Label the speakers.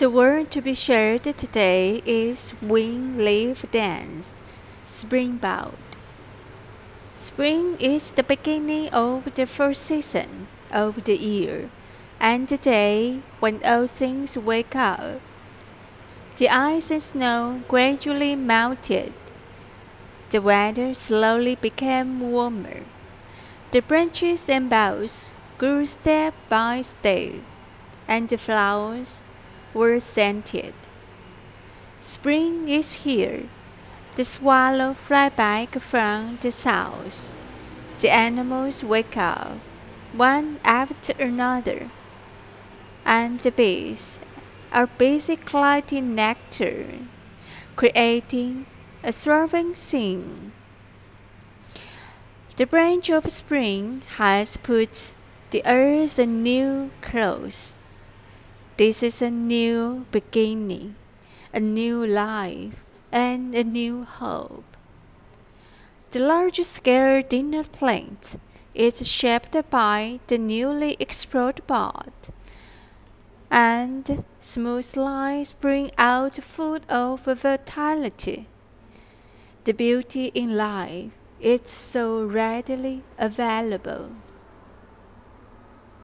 Speaker 1: The word to be shared today is wing leaf dance, springboard. Spring is the beginning of the first season of the year and the day when all things wake up. The ice and snow gradually melted. The weather slowly became warmer. The branches and boughs grew step by step, and the flowers were scented. Spring is here. The swallow fly back from the south. The animals wake up, one after another, and the bees are busy collecting nectar, creating a thriving scene. The branch of spring has put the earth a new clothes. This is a new beginning, a new life, and a new hope. The large scale dinner plate is shaped by the newly explored bud, and smooth lines bring out full of vitality. The beauty in life is so readily available.